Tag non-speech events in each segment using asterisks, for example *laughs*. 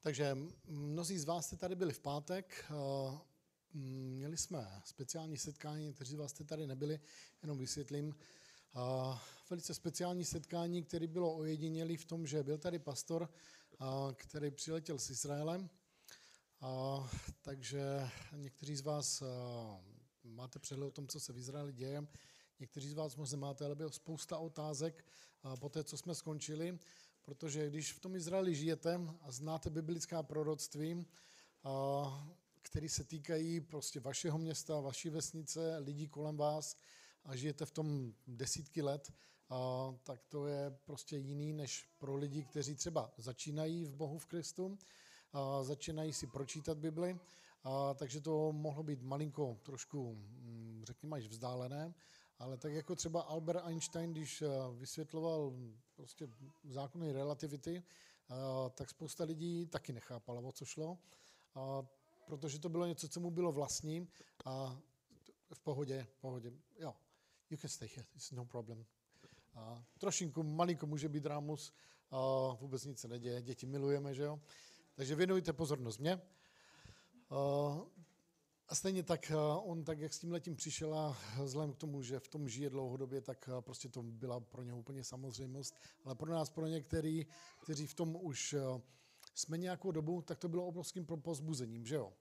Takže mnozí z vás jste tady byli v pátek. eh, Měli jsme speciální setkání, někteří z vás jste tady nebyli, jenom vysvětlím. Eh, Velice speciální setkání, které bylo ojedinělé v tom, že byl tady pastor, eh, který přiletěl z Izraelem. Takže někteří z vás máte přehled o tom, co se v Izraeli děje. Někteří z vás možná máte, ale bylo spousta otázek po té, co jsme skončili, protože když v tom Izraeli žijete a znáte biblická proroctví, které se týkají prostě vašeho města, vaší vesnice, lidí kolem vás a žijete v tom desítky let, a, tak to je prostě jiný než pro lidi, kteří třeba začínají v Bohu v Kristu a začínají si pročítat Bibli, a, takže to mohlo být malinko trošku, mm, řekněme, až vzdálené, ale tak jako třeba Albert Einstein, když a, vysvětloval prostě zákony relativity, a, tak spousta lidí taky nechápala, o co šlo, protože to bylo něco, co mu bylo vlastní a v pohodě, v pohodě, jo, you can stay here, it's no problem. A trošinku, malinko může být rámus, a vůbec nic se neděje, děti milujeme, že jo. Takže věnujte pozornost mě. A stejně tak on, tak jak s tím letím přišel a vzhledem k tomu, že v tom žije dlouhodobě, tak prostě to byla pro ně úplně samozřejmost. Ale pro nás, pro některý, kteří v tom už jsme nějakou dobu, tak to bylo obrovským pozbuzením, že jo.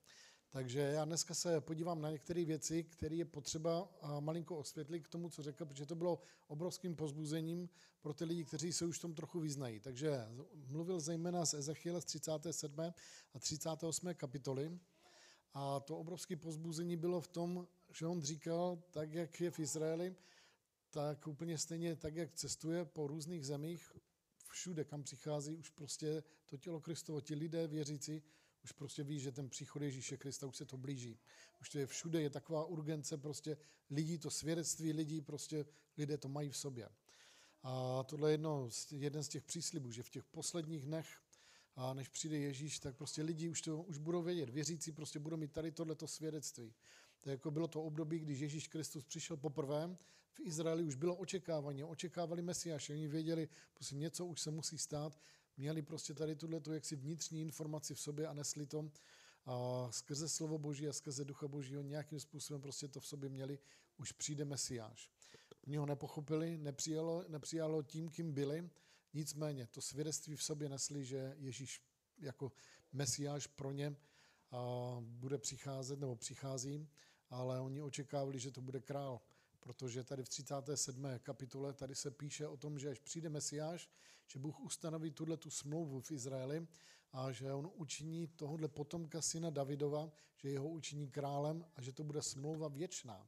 Takže já dneska se podívám na některé věci, které je potřeba malinko osvětlit k tomu, co řekl, protože to bylo obrovským pozbuzením pro ty lidi, kteří se už v tom trochu vyznají. Takže mluvil zejména z Ezechiela z 37. a 38. kapitoly. A to obrovské pozbuzení bylo v tom, že on říkal, tak jak je v Izraeli, tak úplně stejně tak, jak cestuje po různých zemích, všude, kam přichází, už prostě to tělo Kristovo, ti lidé věřící, už prostě ví, že ten příchod Ježíše Krista už se to blíží. Už to je všude, je taková urgence prostě lidí, to svědectví lidí, prostě lidé to mají v sobě. A tohle je jedno, jeden z těch příslibů, že v těch posledních dnech, a než přijde Ježíš, tak prostě lidi už, to, už budou vědět, věřící prostě budou mít tady tohleto svědectví. To jako bylo to období, když Ježíš Kristus přišel poprvé, v Izraeli už bylo očekávání, očekávali Mesiáše, oni věděli, prostě něco už se musí stát, měli prostě tady tuhle tu jaksi vnitřní informaci v sobě a nesli to. A skrze slovo Boží a skrze ducha Božího nějakým způsobem prostě to v sobě měli, už přijde Mesiáš. Oni ho nepochopili, nepřijalo, nepřijalo tím, kým byli, nicméně to svědectví v sobě nesli, že Ježíš jako Mesiáš pro ně bude přicházet nebo přichází, ale oni očekávali, že to bude král, protože tady v 37. kapitole tady se píše o tom, že až přijde Mesiáš, že Bůh ustanoví tuhle tu smlouvu v Izraeli a že on učiní tohohle potomka syna Davidova, že jeho učiní králem a že to bude smlouva věčná.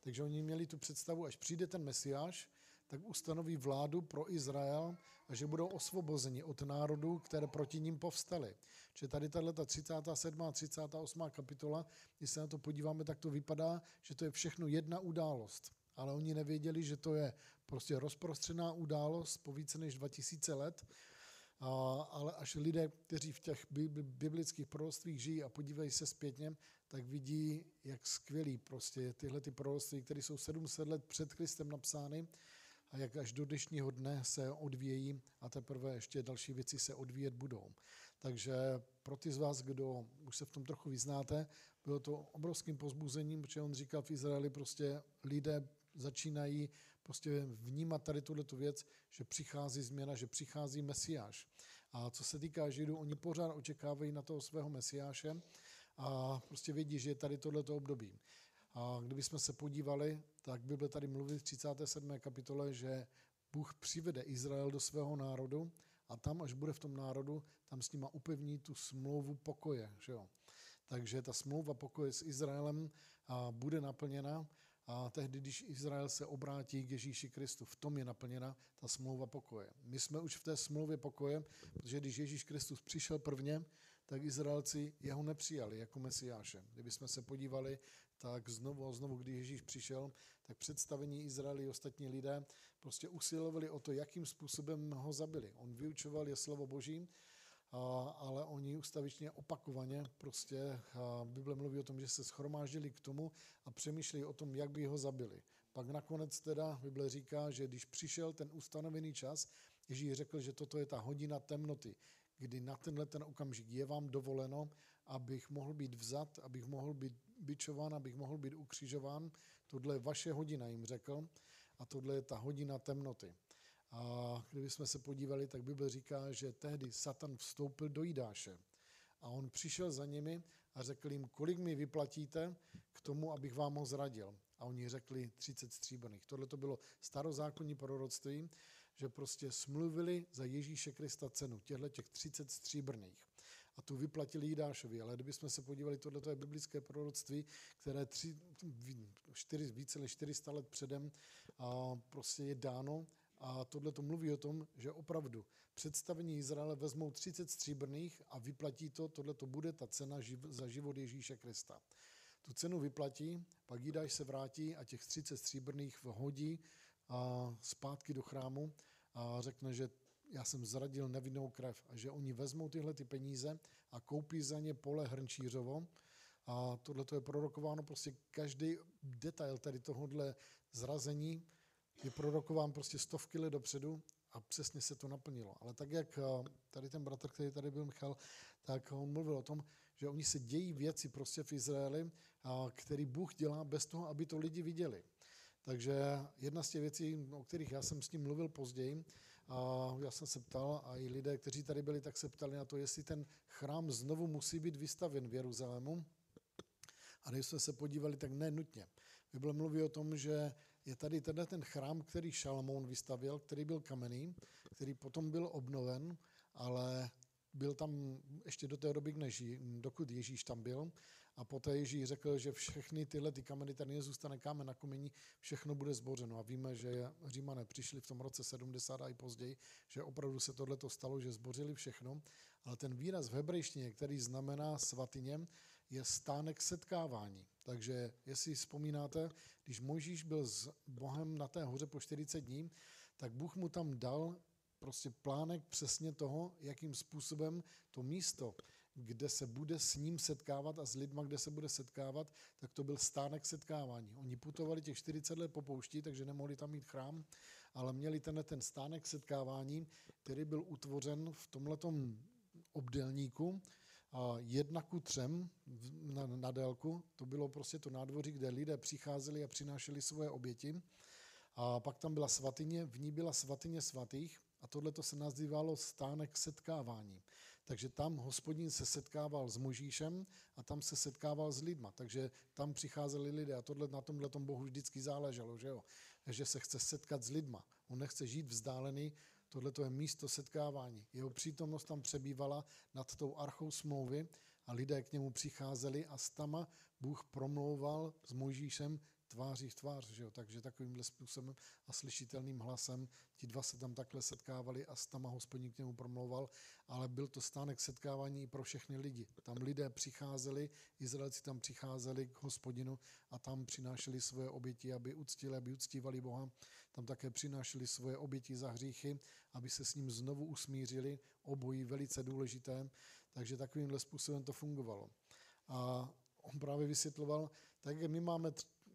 Takže oni měli tu představu, až přijde ten Mesiáš, tak ustanoví vládu pro Izrael a že budou osvobozeni od národů, které proti ním povstaly. Že tady tato 37. a 38. kapitola, když se na to podíváme, tak to vypadá, že to je všechno jedna událost. Ale oni nevěděli, že to je prostě rozprostřená událost po více než 2000 let, a, ale až lidé, kteří v těch biblických proroctvích žijí a podívají se zpětně, tak vidí, jak skvělý prostě tyhle ty proroctví, které jsou 700 let před Kristem napsány, a jak až do dnešního dne se odvíjejí a teprve ještě další věci se odvíjet budou. Takže pro ty z vás, kdo už se v tom trochu vyznáte, bylo to obrovským pozbuzením, protože on říkal v Izraeli prostě lidé začínají prostě vnímat tady tuhle tu věc, že přichází změna, že přichází Mesiáš. A co se týká Židů, oni pořád očekávají na toho svého Mesiáše a prostě vědí, že je tady tohleto období. A kdybychom se podívali, tak Bible tady mluví v 37. kapitole, že Bůh přivede Izrael do svého národu a tam, až bude v tom národu, tam s nima upevní tu smlouvu pokoje. Že jo? Takže ta smlouva pokoje s Izraelem a bude naplněna a tehdy, když Izrael se obrátí k Ježíši Kristu, v tom je naplněna ta smlouva pokoje. My jsme už v té smlouvě pokoje, protože když Ježíš Kristus přišel prvně, tak Izraelci jeho nepřijali jako mesiáše. Kdybychom se podívali, tak znovu a znovu, když Ježíš přišel, tak představení Izraeli ostatní lidé prostě usilovali o to, jakým způsobem ho zabili. On vyučoval je slovo Boží, ale oni ustavičně opakovaně prostě, Bible mluví o tom, že se schromáždili k tomu a přemýšleli o tom, jak by ho zabili. Pak nakonec teda Bible říká, že když přišel ten ustanovený čas, Ježíš řekl, že toto je ta hodina temnoty, kdy na tenhle ten okamžik je vám dovoleno, abych mohl být vzat, abych mohl být bičován, abych mohl být ukřižován. Tohle je vaše hodina, jim řekl. A tohle je ta hodina temnoty. A kdybychom se podívali, tak Bible říká, že tehdy Satan vstoupil do Jidáše. A on přišel za nimi a řekl jim, kolik mi vyplatíte k tomu, abych vám ho zradil. A oni řekli 30 stříbrných. Tohle to bylo starozákonní proroctví, že prostě smluvili za Ježíše Krista cenu, těchto těch 30 stříbrných. A tu vyplatili Jidášovi. Ale kdybychom se podívali, tohle je biblické proroctví, které tři, čtyři, více než 400 let předem a prostě je dáno. A tohle to mluví o tom, že opravdu představení Izraele vezmou 30 stříbrných a vyplatí to, tohle to bude ta cena za život Ježíše Krista. Tu cenu vyplatí, pak Jidáš se vrátí a těch 30 stříbrných vhodí a zpátky do chrámu a řekne, že já jsem zradil nevinnou krev a že oni vezmou tyhle ty peníze a koupí za ně pole Hrnčířovo a tohle to je prorokováno, prostě každý detail tady tohohle zrazení je prorokován prostě stovky let dopředu a přesně se to naplnilo. Ale tak, jak eh, tady ten bratr, který tady byl Michal, tak on mluvil o tom, že oni se dějí věci prostě v Izraeli, který Bůh dělá bez toho, aby to lidi viděli. Takže jedna z těch věcí, o kterých já jsem s ním mluvil později, a já jsem se ptal, a i lidé, kteří tady byli, tak se ptali na to, jestli ten chrám znovu musí být vystaven v Jeruzalému. A když jsme se podívali, tak ne nutně. Bible mluví o tom, že je tady tenhle ten chrám, který Šalamoun vystavil, který byl kamenný, který potom byl obnoven, ale byl tam ještě do té doby, než, dokud Ježíš tam byl. A poté Ježíš řekl, že všechny tyhle ty kameny, tady nezůstane kámen na komení, všechno bude zbořeno. A víme, že Římané přišli v tom roce 70 a i později, že opravdu se tohle stalo, že zbořili všechno. Ale ten výraz v hebrejštině, který znamená svatyně, je stánek setkávání. Takže jestli vzpomínáte, když Mojžíš byl s Bohem na té hoře po 40 dní, tak Bůh mu tam dal prostě plánek přesně toho, jakým způsobem to místo, kde se bude s ním setkávat a s lidma, kde se bude setkávat, tak to byl stánek setkávání. Oni putovali těch 40 let po poušti, takže nemohli tam mít chrám, ale měli tenhle ten stánek setkávání, který byl utvořen v tomhletom obdelníku, jedna ku třem na, na délku, to bylo prostě to nádvoří, kde lidé přicházeli a přinášeli svoje oběti. A pak tam byla svatyně, v ní byla svatyně svatých a tohle to se nazývalo stánek setkávání. Takže tam hospodin se setkával s Možíšem a tam se setkával s lidma. Takže tam přicházeli lidé a tohle na tomhle tom Bohu vždycky záleželo, že, jo? že se chce setkat s lidma. On nechce žít vzdálený, tohle je místo setkávání. Jeho přítomnost tam přebývala nad tou archou smlouvy a lidé k němu přicházeli a stama Bůh promlouval s Mojžíšem tváří v tvář, že jo? takže takovýmhle způsobem a slyšitelným hlasem ti dva se tam takhle setkávali a s tama hospodin k němu promlouval, ale byl to stánek setkávání i pro všechny lidi. Tam lidé přicházeli, Izraelci tam přicházeli k hospodinu a tam přinášeli svoje oběti, aby uctili, aby uctívali Boha. Tam také přinášeli svoje oběti za hříchy, aby se s ním znovu usmířili, obojí velice důležité, takže takovýmhle způsobem to fungovalo. A on právě vysvětloval, tak my máme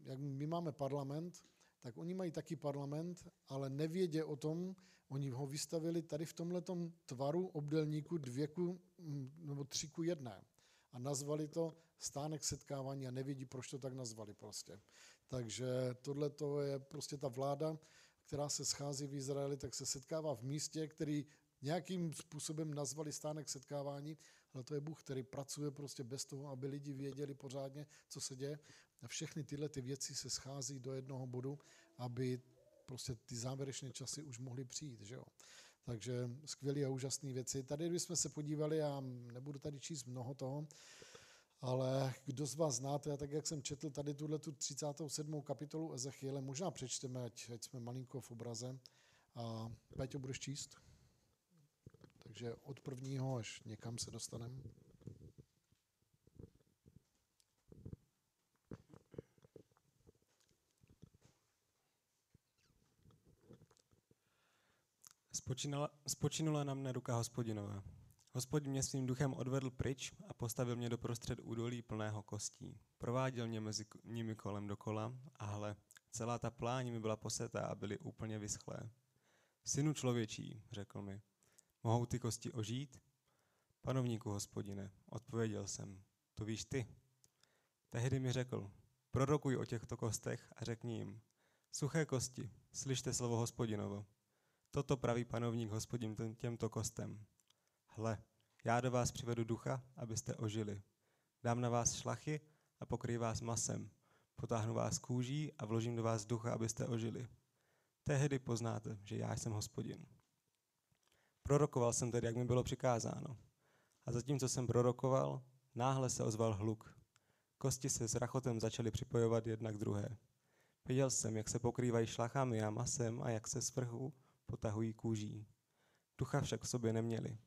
jak my máme parlament, tak oni mají taky parlament, ale nevědě o tom, oni ho vystavili tady v tomhle tvaru obdelníku dvěku mm, nebo tři ku jedné. A nazvali to stánek setkávání a nevědí, proč to tak nazvali prostě. Takže tohle je prostě ta vláda, která se schází v Izraeli, tak se setkává v místě, který nějakým způsobem nazvali stánek setkávání, ale to je Bůh, který pracuje prostě bez toho, aby lidi věděli pořádně, co se děje. A všechny tyhle ty věci se schází do jednoho bodu, aby prostě ty závěrečné časy už mohly přijít. Že jo? Takže skvělé a úžasné věci. Tady, jsme se podívali, já nebudu tady číst mnoho toho, ale kdo z vás znáte, tak jak jsem četl tady tuhle tu 37. kapitolu Ezechiele, možná přečteme, ať, ať jsme malinko v obraze. A Péťo, budeš číst? Takže od prvního až někam se dostaneme. Spočinula, spočinula na mne ruka hospodinová. Hospodin mě svým duchem odvedl pryč a postavil mě do prostřed údolí plného kostí. Prováděl mě mezi nimi kolem dokola a hle, celá ta pláň mi byla posetá a byly úplně vyschlé. Synu člověčí, řekl mi, mohou ty kosti ožít? Panovníku hospodine, odpověděl jsem, to víš ty. Tehdy mi řekl, prorokuj o těchto kostech a řekni jim, suché kosti, slyšte slovo hospodinovo. Toto praví panovník hospodin těmto kostem. Hle, já do vás přivedu ducha, abyste ožili. Dám na vás šlachy a pokryj vás masem. Potáhnu vás kůží a vložím do vás ducha, abyste ožili. Tehdy poznáte, že já jsem hospodin. Prorokoval jsem tedy, jak mi bylo přikázáno. A zatímco jsem prorokoval, náhle se ozval hluk. Kosti se s rachotem začaly připojovat jedna k druhé. Viděl jsem, jak se pokrývají šlachami a masem a jak se z vrchu potahují kůží. Ducha však v sobě neměli.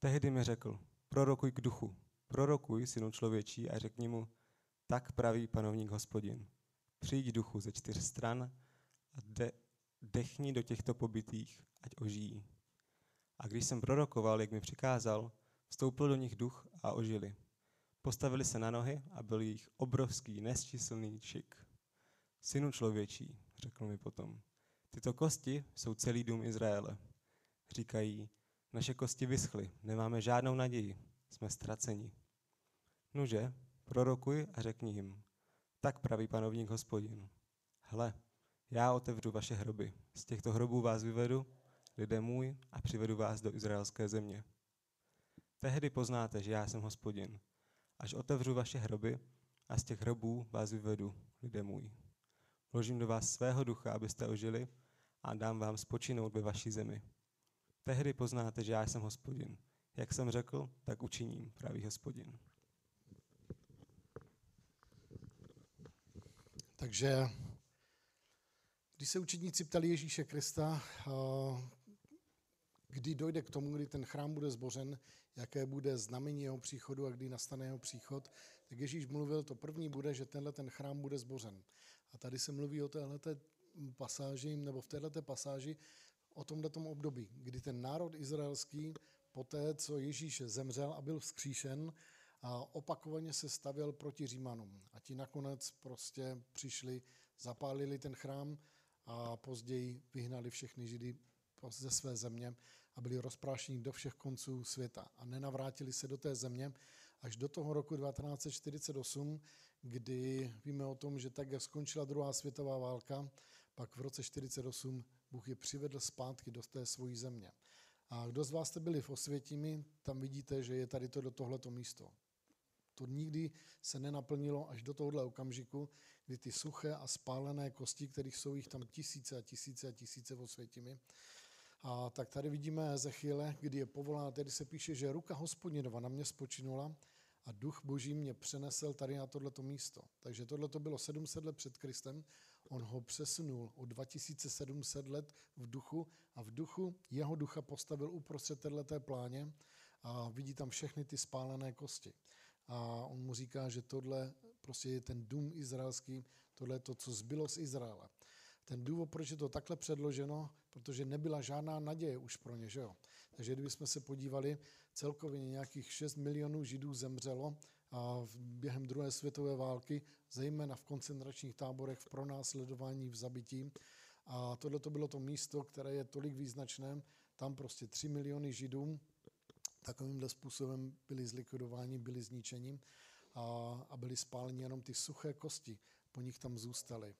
Tehdy mi řekl, prorokuj k duchu, prorokuj, synu člověčí, a řekni mu, tak praví panovník hospodin. Přijď duchu ze čtyř stran a de, dechni do těchto pobytých, ať ožijí. A když jsem prorokoval, jak mi přikázal, vstoupil do nich duch a ožili. Postavili se na nohy a byl jich obrovský, nesčíslný šik. Synu člověčí, řekl mi potom, tyto kosti jsou celý dům Izraele. Říkají, naše kosti vyschly, nemáme žádnou naději, jsme ztraceni. Nuže, prorokuj a řekni jim, tak praví panovník hospodin. Hle, já otevřu vaše hroby, z těchto hrobů vás vyvedu, lidé můj, a přivedu vás do izraelské země. Tehdy poznáte, že já jsem hospodin, až otevřu vaše hroby a z těch hrobů vás vyvedu, lidé můj. Vložím do vás svého ducha, abyste ožili a dám vám spočinout ve vaší zemi. Tehdy poznáte, že já jsem hospodin. Jak jsem řekl, tak učiním, pravý hospodin. Takže když se učedníci ptali Ježíše Krista, kdy dojde k tomu, kdy ten chrám bude zbořen, jaké bude znamení jeho příchodu a kdy nastane jeho příchod, tak Ježíš mluvil, to první bude, že tenhle ten chrám bude zbořen. A tady se mluví o téhleté pasáži, nebo v této pasáži o tomto období, kdy ten národ izraelský poté, co Ježíš zemřel a byl vzkříšen, a opakovaně se stavěl proti Římanům. A ti nakonec prostě přišli, zapálili ten chrám a později vyhnali všechny Židy ze své země a byli rozprášeni do všech konců světa. A nenavrátili se do té země až do toho roku 1948, kdy víme o tom, že tak, jak skončila druhá světová válka, pak v roce 1948 Bůh je přivedl zpátky do té svojí země. A kdo z vás jste byli v Osvětimi, tam vidíte, že je tady to do tohleto místo. To nikdy se nenaplnilo až do tohohle okamžiku, kdy ty suché a spálené kosti, kterých jsou jich tam tisíce a tisíce a tisíce v Osvětimi, a tak tady vidíme Ezechiele, kdy je povolán, tedy se píše, že ruka hospodinova na mě spočinula a duch boží mě přenesl tady na tohleto místo. Takže tohle to bylo 700 let před Kristem, on ho přesunul o 2700 let v duchu a v duchu jeho ducha postavil uprostřed této pláně a vidí tam všechny ty spálené kosti. A on mu říká, že tohle prostě je ten dům izraelský, tohle je to, co zbylo z Izraele. Ten důvod, proč je to takhle předloženo, protože nebyla žádná naděje už pro ně, že jo. Takže kdybychom se podívali, celkově nějakých 6 milionů Židů zemřelo během druhé světové války, zejména v koncentračních táborech, v pronásledování, v zabití. A tohle to bylo to místo, které je tolik význačné. Tam prostě 3 miliony Židů takovýmhle způsobem byli zlikvidováni, byli zničeni a, a byly spáleni jenom ty suché kosti, po nich tam zůstaly.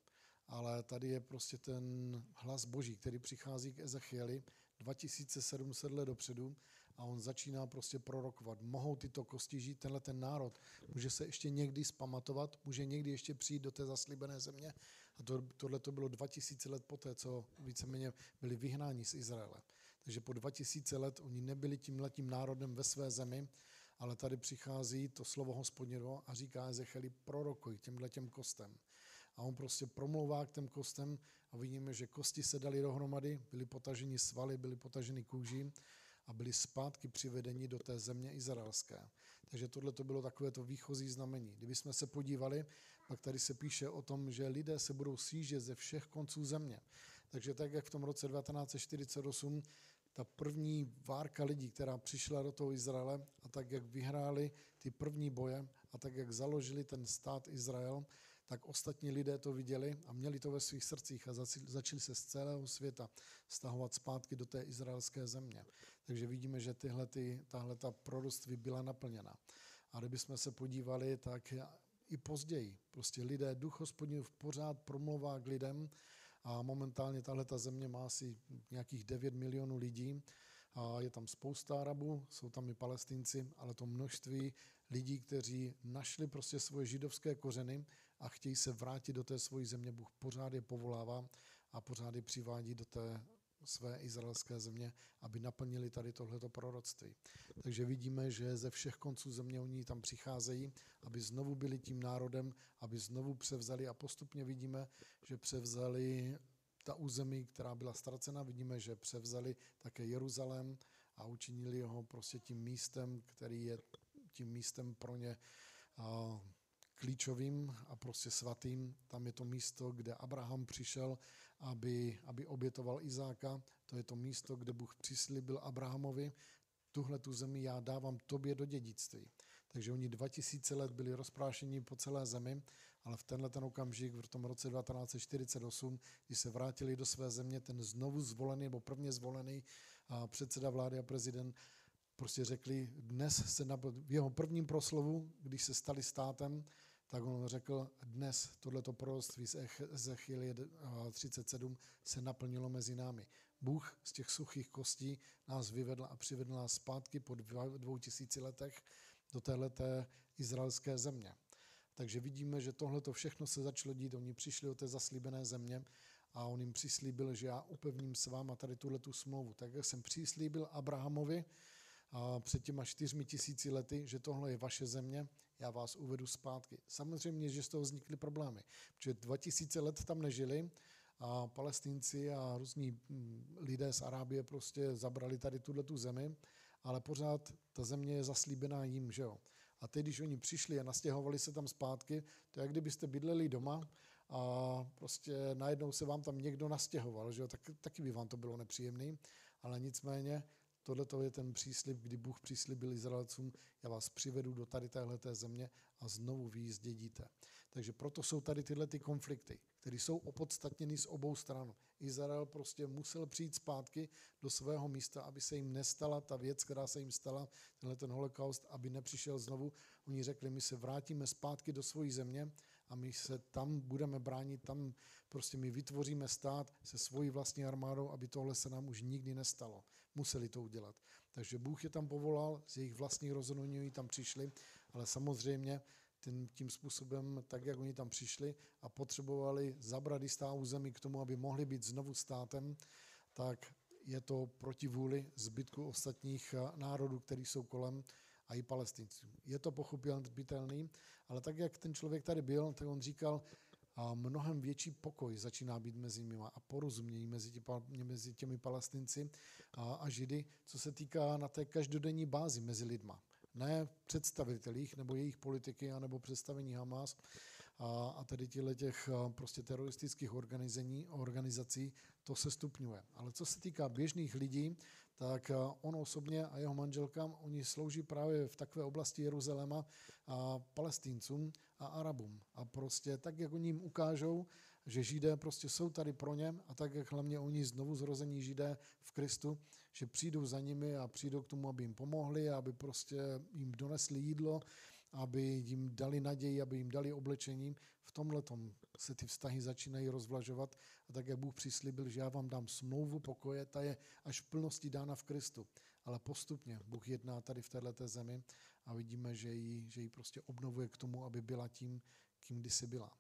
Ale tady je prostě ten hlas Boží, který přichází k Ezechieli 2700 let dopředu a on začíná prostě prorokovat. Mohou tyto kosti žít, tenhle ten národ může se ještě někdy spamatovat, může někdy ještě přijít do té zaslíbené země. A to, tohle to bylo 2000 let poté, co víceméně byli vyhnáni z Izraele. Takže po 2000 let oni nebyli tím letím národem ve své zemi, ale tady přichází to slovo hospodinovo a říká Ezecheli, prorokuj těmhle těm kostem. A on prostě promlouvá k těm kostem a vidíme, že kosti se dali dohromady, byly potaženi svaly, byly potaženy kůží a byli zpátky přivedeni do té země izraelské. Takže tohle to bylo takové to výchozí znamení. Kdybychom se podívali, pak tady se píše o tom, že lidé se budou sjíždět ze všech konců země. Takže tak, jak v tom roce 1948 ta první várka lidí, která přišla do toho Izraele a tak, jak vyhráli ty první boje a tak, jak založili ten stát Izrael, tak ostatní lidé to viděli a měli to ve svých srdcích a začali se z celého světa stahovat zpátky do té izraelské země. Takže vidíme, že tyhle, ty, tahle ta proroctví byla naplněna. A kdybychom se podívali, tak i později. Prostě lidé, duch hospodinův pořád promlouvá k lidem a momentálně tahle ta země má asi nějakých 9 milionů lidí. A je tam spousta Arabů, jsou tam i palestinci, ale to množství lidí, kteří našli prostě svoje židovské kořeny a chtějí se vrátit do té svojí země. Bůh pořád je povolává a pořád je přivádí do té své izraelské země, aby naplnili tady tohleto proroctví. Takže vidíme, že ze všech konců země oni tam přicházejí, aby znovu byli tím národem, aby znovu převzali a postupně vidíme, že převzali ta území, která byla ztracena, vidíme, že převzali také Jeruzalém a učinili ho prostě tím místem, který je tím místem pro ně klíčovým a prostě svatým. Tam je to místo, kde Abraham přišel, aby, aby obětoval Izáka. To je to místo, kde Bůh přislíbil Abrahamovi, tuhle tu zemi já dávám tobě do dědictví. Takže oni 2000 let byli rozprášeni po celé zemi, ale v tenhle ten okamžik, v tom roce 1948, když se vrátili do své země, ten znovu zvolený nebo prvně zvolený předseda vlády a prezident prostě řekli, dnes se na, v jeho prvním proslovu, když se stali státem, tak on řekl, dnes tohleto proroctví z Ezechiel 37 se naplnilo mezi námi. Bůh z těch suchých kostí nás vyvedl a přivedl nás zpátky po dvou tisíci letech do téhleté izraelské země. Takže vidíme, že tohle všechno se začalo dít. Oni přišli do té zaslíbené země a on jim přislíbil, že já upevním s váma tady tuhle tu smlouvu. Tak jak jsem přislíbil Abrahamovi před těma čtyřmi tisíci lety, že tohle je vaše země, já vás uvedu zpátky. Samozřejmě, že z toho vznikly problémy, protože 2000 let tam nežili a palestinci a různí hm, lidé z Arábie prostě zabrali tady tuhle tu zemi, ale pořád ta země je zaslíbená jim, že jo. A teď, když oni přišli a nastěhovali se tam zpátky, to jak kdybyste bydleli doma a prostě najednou se vám tam někdo nastěhoval, že jo, tak, taky by vám to bylo nepříjemné, ale nicméně Tohle je ten příslip, kdy Bůh přislíbil Izraelcům, já vás přivedu do tady téhleté země a znovu vy ji zdědíte. Takže proto jsou tady tyhle ty konflikty, které jsou opodstatněny z obou stran. Izrael prostě musel přijít zpátky do svého místa, aby se jim nestala ta věc, která se jim stala, tenhle ten holokaust, aby nepřišel znovu. Oni řekli, my se vrátíme zpátky do své země a my se tam budeme bránit, tam prostě my vytvoříme stát se svojí vlastní armádou, aby tohle se nám už nikdy nestalo. Museli to udělat. Takže Bůh je tam povolal, z jejich vlastních rozhodnutí tam přišli, ale samozřejmě tím, tím způsobem, tak jak oni tam přišli a potřebovali zabrat jistá území k tomu, aby mohli být znovu státem, tak je to proti vůli zbytku ostatních eh, národů, který jsou kolem a i palestinců. Je to pochopitelný, ale tak, jak ten člověk tady byl, tak on říkal, a mnohem větší pokoj začíná být mezi nimi a porozumění mezi, tě, mezi těmi palestinci a, a židy, co se týká na té každodenní bázi mezi lidma. Ne představitelích nebo jejich politiky nebo představení Hamas a, a těchto těch prostě teroristických organizací, to se stupňuje. Ale co se týká běžných lidí, tak on osobně a jeho manželka, oni slouží právě v takové oblasti Jeruzaléma a palestincům a Arabům. A prostě tak, jak oni jim ukážou, že Židé prostě jsou tady pro ně a tak, jak hlavně oni znovu zrození Židé v Kristu, že přijdou za nimi a přijdou k tomu, aby jim pomohli, aby prostě jim donesli jídlo, aby jim dali naději, aby jim dali oblečení. V tomhle se ty vztahy začínají rozvlažovat a tak, jak Bůh přislíbil, že já vám dám smlouvu pokoje, ta je až v plnosti dána v Kristu. Ale postupně Bůh jedná tady v této zemi a vidíme, že ji, že ji prostě obnovuje k tomu, aby byla tím, kým kdysi byla.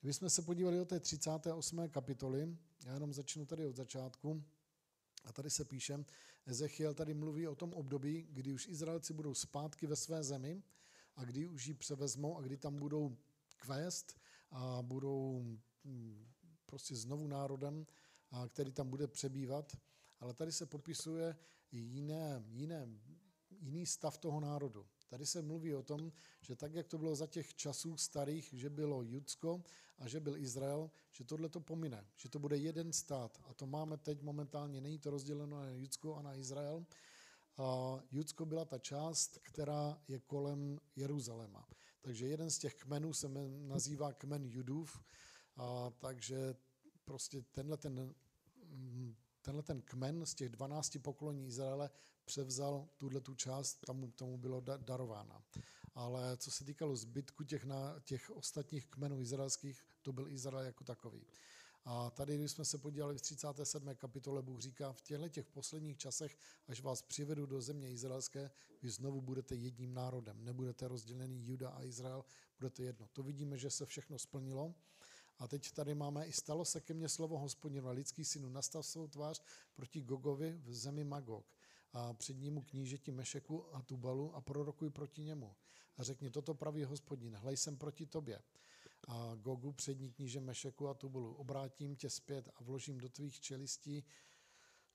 Kdybychom se podívali do té 38. kapitoly, já jenom začnu tady od začátku, a tady se píše, Ezechiel tady mluví o tom období, kdy už Izraelci budou zpátky ve své zemi a kdy už ji převezmou a kdy tam budou kvést a budou hm, prostě znovu národem, a který tam bude přebývat. Ale tady se popisuje jiné, jiné, jiný stav toho národu. Tady se mluví o tom, že tak, jak to bylo za těch časů starých, že bylo Judsko a že byl Izrael, že tohle to pomine, že to bude jeden stát. A to máme teď momentálně, není to rozděleno na Judsko a na Izrael. Judsko byla ta část, která je kolem Jeruzaléma. Takže jeden z těch kmenů se nazývá kmen Judův, a takže prostě tenhle ten, mm, tenhle ten kmen z těch 12 pokolení Izraele převzal tuhle tu část, tomu, tomu bylo darována. Ale co se týkalo zbytku těch, na, těch ostatních kmenů izraelských, to byl Izrael jako takový. A tady, když jsme se podívali v 37. kapitole, Bůh říká, v těchto těch posledních časech, až vás přivedu do země izraelské, vy znovu budete jedním národem. Nebudete rozdělený Juda a Izrael, budete jedno. To vidíme, že se všechno splnilo. A teď tady máme, i stalo se ke mně slovo hospodinu, lidský synu, nastav svou tvář proti Gogovi v zemi Magog a před ním knížeti Mešeku a Tubalu a prorokuj proti němu. A řekni, toto praví hospodin, hlej jsem proti tobě. A Gogu, přední kníže Mešeku a Tubulu, obrátím tě zpět a vložím do tvých čelistí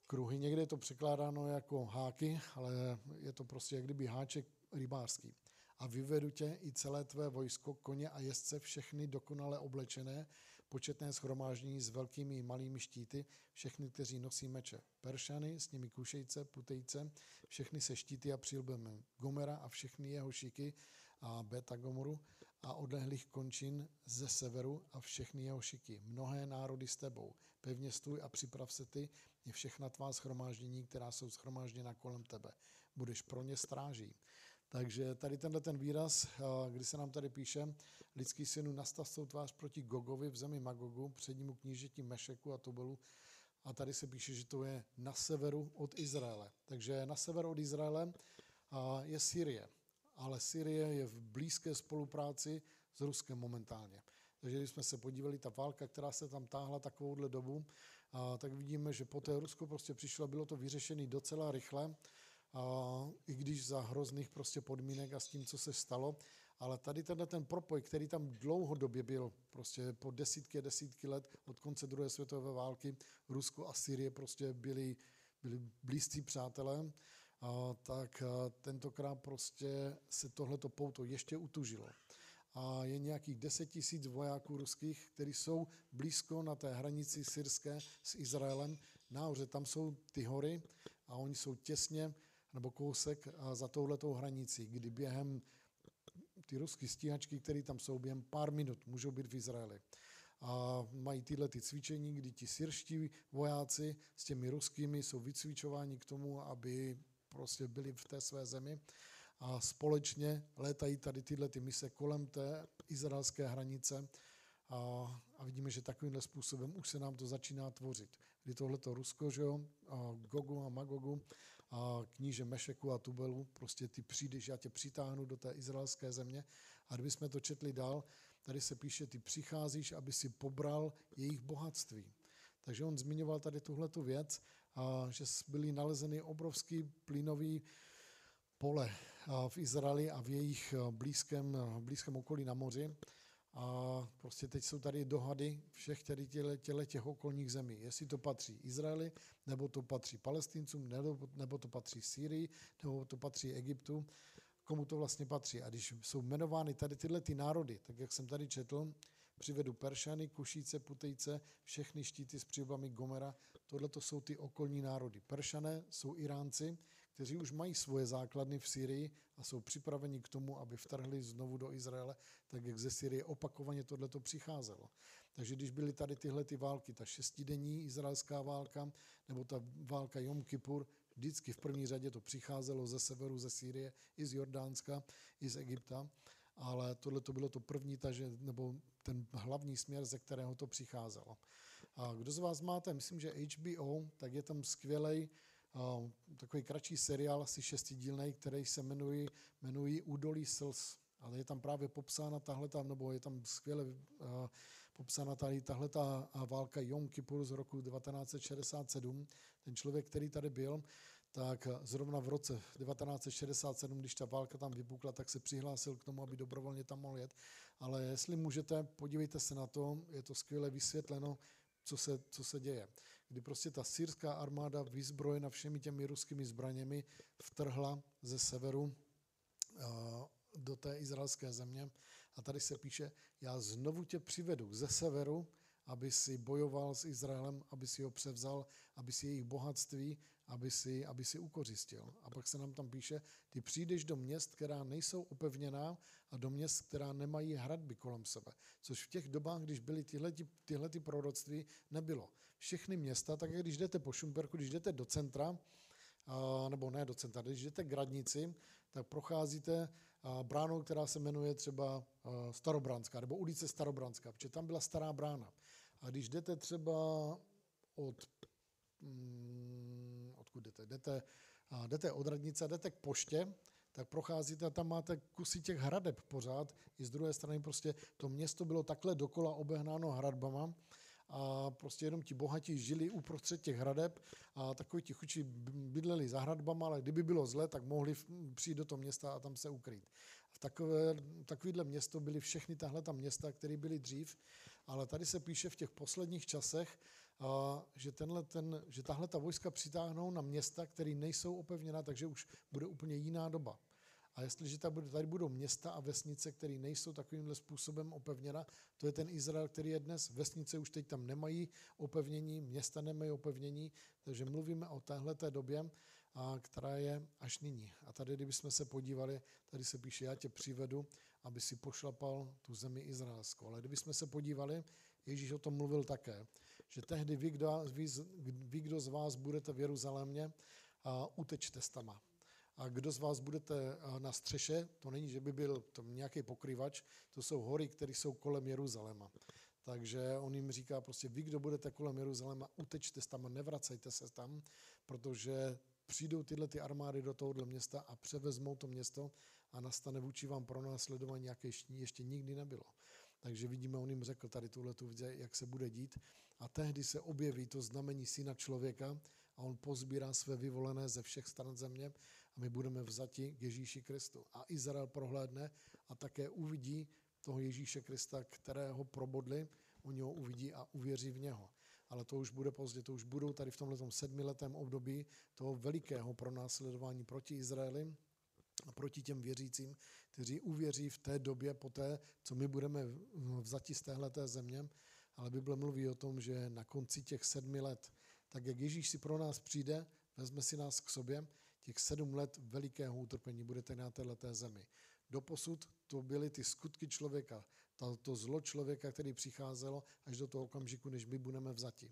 kruhy. Někde je to překládáno jako háky, ale je to prostě jak kdyby háček rybářský. A vyvedu tě i celé tvé vojsko, koně a jezdce, všechny dokonale oblečené, početné schromáždění s velkými i malými štíty, všechny, kteří nosí meče. Peršany, s nimi kušejce, putejce, všechny se štíty a přilbemi. Gomera a všechny jeho šiky a Beta Gomoru a odlehlých končin ze severu a všechny jeho šiky. Mnohé národy s tebou. Pevně stůj a připrav se ty i všechna tvá schromáždění, která jsou schromážděna kolem tebe. Budeš pro ně stráží. Takže tady tenhle ten výraz, kdy se nám tady píše, lidský synu nastav svou tvář proti Gogovi v zemi Magogu, přednímu knížeti Mešeku a Tobelu. A tady se píše, že to je na severu od Izraele. Takže na sever od Izraele je Syrie. Ale Syrie je v blízké spolupráci s Ruskem momentálně. Takže když jsme se podívali, ta válka, která se tam táhla takovouhle dobu, tak vidíme, že poté Rusko prostě přišlo, bylo to vyřešené docela rychle i když za hrozných prostě podmínek a s tím, co se stalo. Ale tady tenhle ten propoj, který tam dlouhodobě byl, prostě po desítky a desítky let od konce druhé světové války, Rusko a Syrie prostě byli, byli blízcí přátelé, a, tak a tentokrát prostě se tohleto pouto ještě utužilo. A je nějakých 10 tisíc vojáků ruských, kteří jsou blízko na té hranici syrské s Izraelem. Nahoře tam jsou ty hory a oni jsou těsně nebo kousek za touhletou hranicí, kdy během ty ruské stíhačky, které tam jsou, během pár minut můžou být v Izraeli. A mají tyhle ty cvičení, kdy ti syrští vojáci s těmi ruskými jsou vycvičováni k tomu, aby prostě byli v té své zemi a společně létají tady tyhle ty mise kolem té izraelské hranice a, a vidíme, že takovýmhle způsobem už se nám to začíná tvořit. Kdy tohleto Rusko, že jo, a Gogu a Magogu, a kníže Mešeku a Tubelu, prostě ty přijdeš, já tě přitáhnu do té izraelské země. A kdybychom to četli dál, tady se píše, ty přicházíš, aby si pobral jejich bohatství. Takže on zmiňoval tady tuhletu věc, že byly nalezeny obrovský plynový pole v Izraeli a v jejich blízkém, blízkém okolí na moři. A prostě teď jsou tady dohady všech těle, těle, těle těch okolních zemí. Jestli to patří Izraeli, nebo to patří Palestincům, nebo, nebo to patří Syrii, nebo to patří Egyptu, komu to vlastně patří. A když jsou jmenovány tady tyhle ty národy, tak jak jsem tady četl, přivedu Peršany, Kušíce, Putejce, všechny štíty s přibami Gomera, tohle to jsou ty okolní národy. Peršané jsou Iránci, kteří už mají svoje základny v Syrii a jsou připraveni k tomu, aby vtrhli znovu do Izraele, tak jak ze Syrie opakovaně tohleto přicházelo. Takže když byly tady tyhle ty války, ta šestidenní izraelská válka nebo ta válka Jom Kippur, vždycky v první řadě to přicházelo ze severu, ze Syrie, i z Jordánska, i z Egypta, ale tohle to bylo to první, taže, nebo ten hlavní směr, ze kterého to přicházelo. A kdo z vás máte, myslím, že HBO, tak je tam skvělej takový kratší seriál, asi šestidílný, který se jmenuje, jmenuje Údolí slz. Ale je tam právě popsána tahle, nebo je tam skvěle uh, popsána tady tahle válka Jom Kippur z roku 1967. Ten člověk, který tady byl, tak zrovna v roce 1967, když ta válka tam vypukla, tak se přihlásil k tomu, aby dobrovolně tam mohl jet. Ale jestli můžete, podívejte se na to, je to skvěle vysvětleno, co se, co se děje kdy prostě ta syrská armáda vyzbrojena všemi těmi ruskými zbraněmi vtrhla ze severu do té izraelské země. A tady se píše, já znovu tě přivedu ze severu aby si bojoval s Izraelem, aby si ho převzal, aby si jejich bohatství, aby si, aby si ukořistil. A pak se nám tam píše, ty přijdeš do měst, která nejsou upevněná a do měst, která nemají hradby kolem sebe. Což v těch dobách, když byly tyhle, tyhle ty proroctví, nebylo. Všechny města, tak když jdete po Šumperku, když jdete do centra, nebo ne do centra, když jdete k radnici, tak procházíte bránou, která se jmenuje třeba Starobranská, nebo ulice Starobranská, protože tam byla stará brána. A když jdete třeba od, mm, odkud jdete, jdete, jdete od radnice, jdete k poště, tak procházíte a tam máte kusy těch hradeb pořád. I z druhé strany prostě to město bylo takhle dokola obehnáno hradbama, a prostě jenom ti bohatí žili uprostřed těch hradeb a takový ti chuči bydleli za hradbama, ale kdyby bylo zle, tak mohli přijít do toho města a tam se ukrýt. V takové, takovýhle město byly všechny tahle ta města, které byly dřív, ale tady se píše v těch posledních časech, že, tenhle, ten, že tahle ta vojska přitáhnou na města, které nejsou opevněná, takže už bude úplně jiná doba. A jestliže tady budou města a vesnice, které nejsou takovýmhle způsobem opevněna, to je ten Izrael, který je dnes. Vesnice už teď tam nemají opevnění, města nemají opevnění, takže mluvíme o téhle době, a která je až nyní. A tady, kdybychom se podívali, tady se píše, já tě přivedu, aby si pošlapal tu zemi izraelskou. Ale kdybychom se podívali, Ježíš o tom mluvil také, že tehdy vy, kdo, vy, vy, kdo z vás budete v Jeruzalémě, a utečte s tama a kdo z vás budete na střeše, to není, že by byl to nějaký pokrývač, to jsou hory, které jsou kolem Jeruzaléma. Takže on jim říká prostě, vy, kdo budete kolem Jeruzaléma, utečte tam a nevracejte se tam, protože přijdou tyhle ty armády do tohohle města a převezmou to město a nastane vůči vám pro následování, jaké ještě nikdy nebylo. Takže vidíme, on jim řekl tady tuhle tu jak se bude dít. A tehdy se objeví to znamení syna člověka a on pozbírá své vyvolené ze všech stran země a my budeme vzati k Ježíši Kristu. A Izrael prohlédne a také uvidí toho Ježíše Krista, kterého probodli, oni ho uvidí a uvěří v něho. Ale to už bude pozdě, to už budou tady v tomhle sedmiletém období toho velikého pronásledování proti Izraeli proti těm věřícím, kteří uvěří v té době poté, co my budeme vzati z téhleté země. Ale Bible mluví o tom, že na konci těch sedmi let, tak jak Ježíš si pro nás přijde, vezme si nás k sobě, těch sedm let velikého utrpení budete na této zemi. Doposud to byly ty skutky člověka, to zlo člověka, který přicházelo až do toho okamžiku, než my budeme vzati.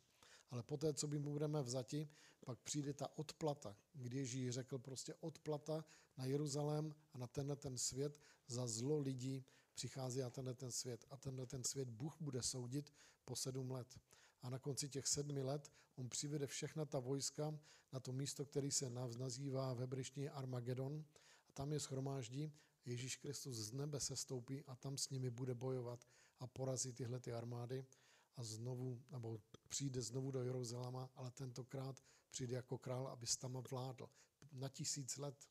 Ale poté, co my budeme vzati, pak přijde ta odplata, kdy Ježíš řekl prostě odplata na Jeruzalém a na tenhle ten svět za zlo lidí přichází a tenhle ten svět. A tenhle ten svět Bůh bude soudit po sedm let a na konci těch sedmi let on přivede všechna ta vojska na to místo, který se nazývá v hebrejštině Armagedon a tam je schromáždí. Ježíš Kristus z nebe se stoupí a tam s nimi bude bojovat a porazí tyhle ty armády a znovu, nebo přijde znovu do Jeruzaléma, ale tentokrát přijde jako král, aby tam vládl na tisíc let.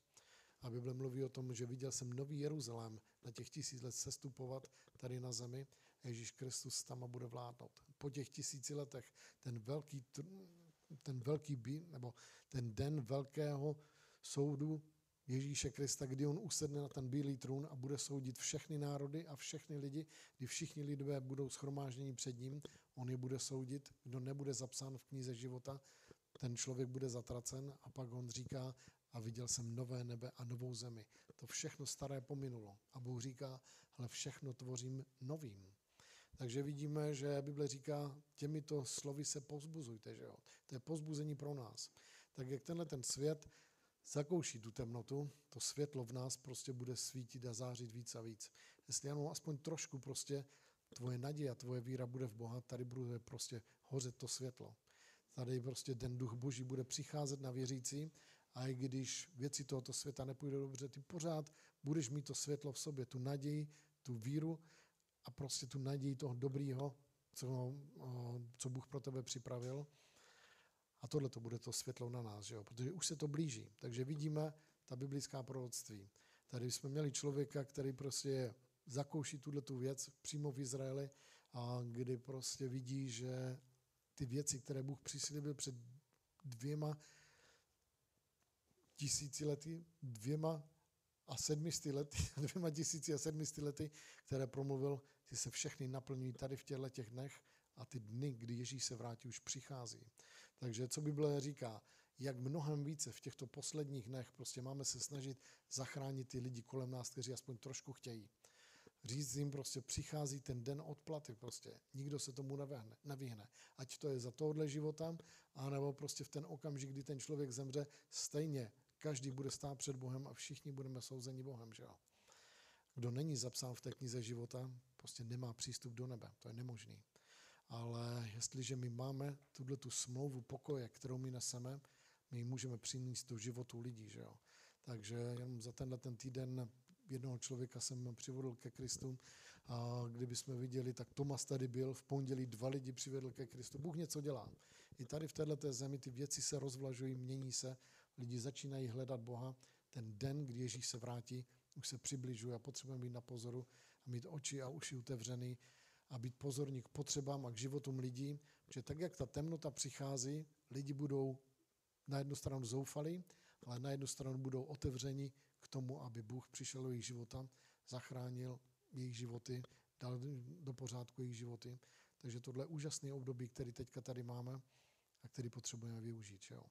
A Bible mluví o tom, že viděl jsem nový Jeruzalém na těch tisíc let sestupovat tady na zemi. Ježíš Kristus tam bude vládnout po těch tisíci letech ten velký, ten velký bí, nebo ten den velkého soudu Ježíše Krista, kdy on usedne na ten bílý trůn a bude soudit všechny národy a všechny lidi, kdy všichni lidé budou schromážděni před ním, on je bude soudit, kdo nebude zapsán v knize života, ten člověk bude zatracen a pak on říká, a viděl jsem nové nebe a novou zemi. To všechno staré pominulo. A Bůh říká, ale všechno tvořím novým. Takže vidíme, že Bible říká, těmito slovy se povzbuzujte. Že jo? To je pozbuzení pro nás. Tak jak tenhle ten svět zakouší tu temnotu, to světlo v nás prostě bude svítit a zářit víc a víc. Jestli jenom aspoň trošku prostě tvoje naděje a tvoje víra bude v Boha, tady bude prostě hořet to světlo. Tady prostě ten duch boží bude přicházet na věřící a i když věci tohoto světa nepůjdou dobře, ty pořád budeš mít to světlo v sobě, tu naději, tu víru a prostě tu naději toho dobrýho, co, co Bůh pro tebe připravil. A tohle to bude to světlo na nás, že jo? protože už se to blíží. Takže vidíme ta biblická proroctví. Tady jsme měli člověka, který prostě zakouší tuhle tu věc přímo v Izraeli, a kdy prostě vidí, že ty věci, které Bůh přislíbil před dvěma tisíci lety, dvěma a sedmisty lety, *laughs* dvěma tisíci a sedmisty lety, které promluvil, ty se všechny naplňují tady v těchto těch dnech a ty dny, kdy Ježíš se vrátí, už přichází. Takže co Bible říká, jak mnohem více v těchto posledních dnech prostě máme se snažit zachránit ty lidi kolem nás, kteří aspoň trošku chtějí. Říct jim prostě přichází ten den odplaty prostě. Nikdo se tomu nevyhne. nevyhne. Ať to je za tohohle života, anebo prostě v ten okamžik, kdy ten člověk zemře, stejně každý bude stát před Bohem a všichni budeme souzeni Bohem, že jo. Kdo není zapsán v té knize života, prostě nemá přístup do nebe. To je nemožný. Ale jestliže my máme tuhle tu smlouvu pokoje, kterou my neseme, my ji můžeme přinést do životu lidí, že jo. Takže jenom za tenhle ten týden jednoho člověka jsem přivedl ke Kristu. A kdyby jsme viděli, tak Tomas tady byl, v pondělí dva lidi přivedl ke Kristu. Bůh něco dělá. I tady v této zemi ty věci se rozvlažují, mění se, lidi začínají hledat Boha. Ten den, kdy Ježíš se vrátí, už se přibližuje a potřebujeme být na pozoru a mít oči a uši otevřený a být pozorní k potřebám a k životům lidí, protože tak, jak ta temnota přichází, lidi budou na jednu stranu zoufalí, ale na jednu stranu budou otevřeni k tomu, aby Bůh přišel do jejich života, zachránil jejich životy, dal do pořádku jejich životy. Takže tohle je úžasný období, který teďka tady máme a který potřebujeme využít. Jo?